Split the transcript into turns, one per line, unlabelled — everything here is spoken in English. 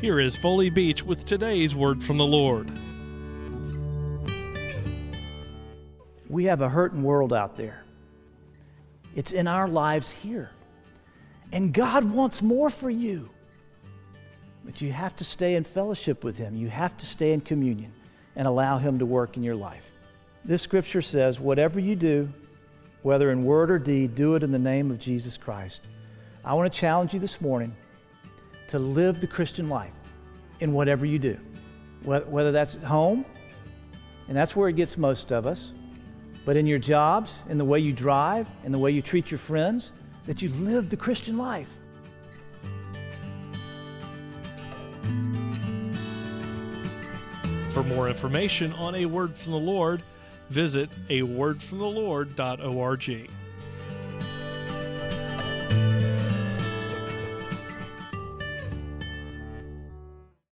Here is Foley Beach with today's word from the Lord.
We have a hurting world out there. It's in our lives here. And God wants more for you. But you have to stay in fellowship with Him. You have to stay in communion and allow Him to work in your life. This scripture says, whatever you do, whether in word or deed, do it in the name of Jesus Christ. I want to challenge you this morning to live the Christian life in whatever you do. Whether that's at home, and that's where it gets most of us, but in your jobs, in the way you drive, in the way you treat your friends, that you live the Christian life.
For more information on A Word from the Lord, visit awordfromthelord.org.